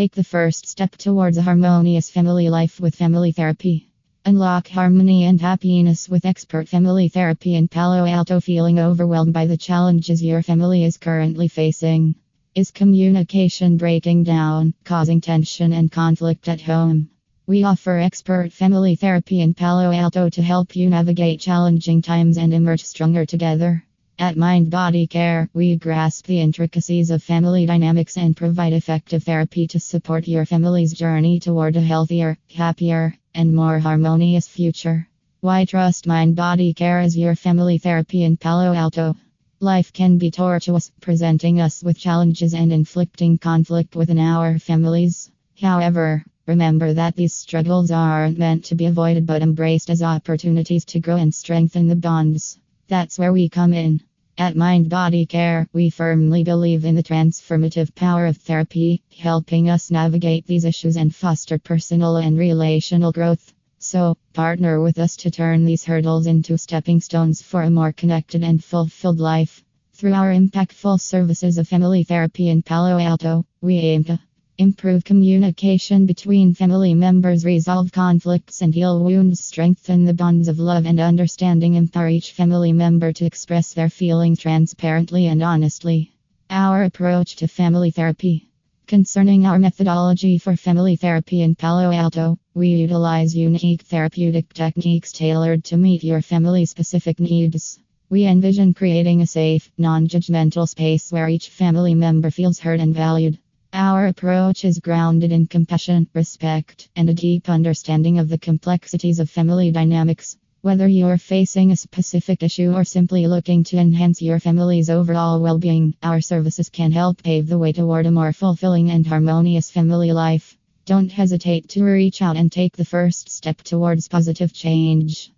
Take the first step towards a harmonious family life with family therapy. Unlock harmony and happiness with expert family therapy in Palo Alto. Feeling overwhelmed by the challenges your family is currently facing? Is communication breaking down, causing tension and conflict at home? We offer expert family therapy in Palo Alto to help you navigate challenging times and emerge stronger together. At Mind Body Care, we grasp the intricacies of family dynamics and provide effective therapy to support your family's journey toward a healthier, happier, and more harmonious future. Why trust Mind Body Care as your family therapy in Palo Alto? Life can be tortuous, presenting us with challenges and inflicting conflict within our families. However, Remember that these struggles aren't meant to be avoided but embraced as opportunities to grow and strengthen the bonds. That's where we come in. At Mind Body Care, we firmly believe in the transformative power of therapy, helping us navigate these issues and foster personal and relational growth. So, partner with us to turn these hurdles into stepping stones for a more connected and fulfilled life. Through our impactful services of family therapy in Palo Alto, we aim to Improve communication between family members, resolve conflicts, and heal wounds, strengthen the bonds of love and understanding, empower each family member to express their feelings transparently and honestly. Our approach to family therapy. Concerning our methodology for family therapy in Palo Alto, we utilize unique therapeutic techniques tailored to meet your family specific needs. We envision creating a safe, non judgmental space where each family member feels heard and valued. Our approach is grounded in compassion, respect, and a deep understanding of the complexities of family dynamics. Whether you're facing a specific issue or simply looking to enhance your family's overall well being, our services can help pave the way toward a more fulfilling and harmonious family life. Don't hesitate to reach out and take the first step towards positive change.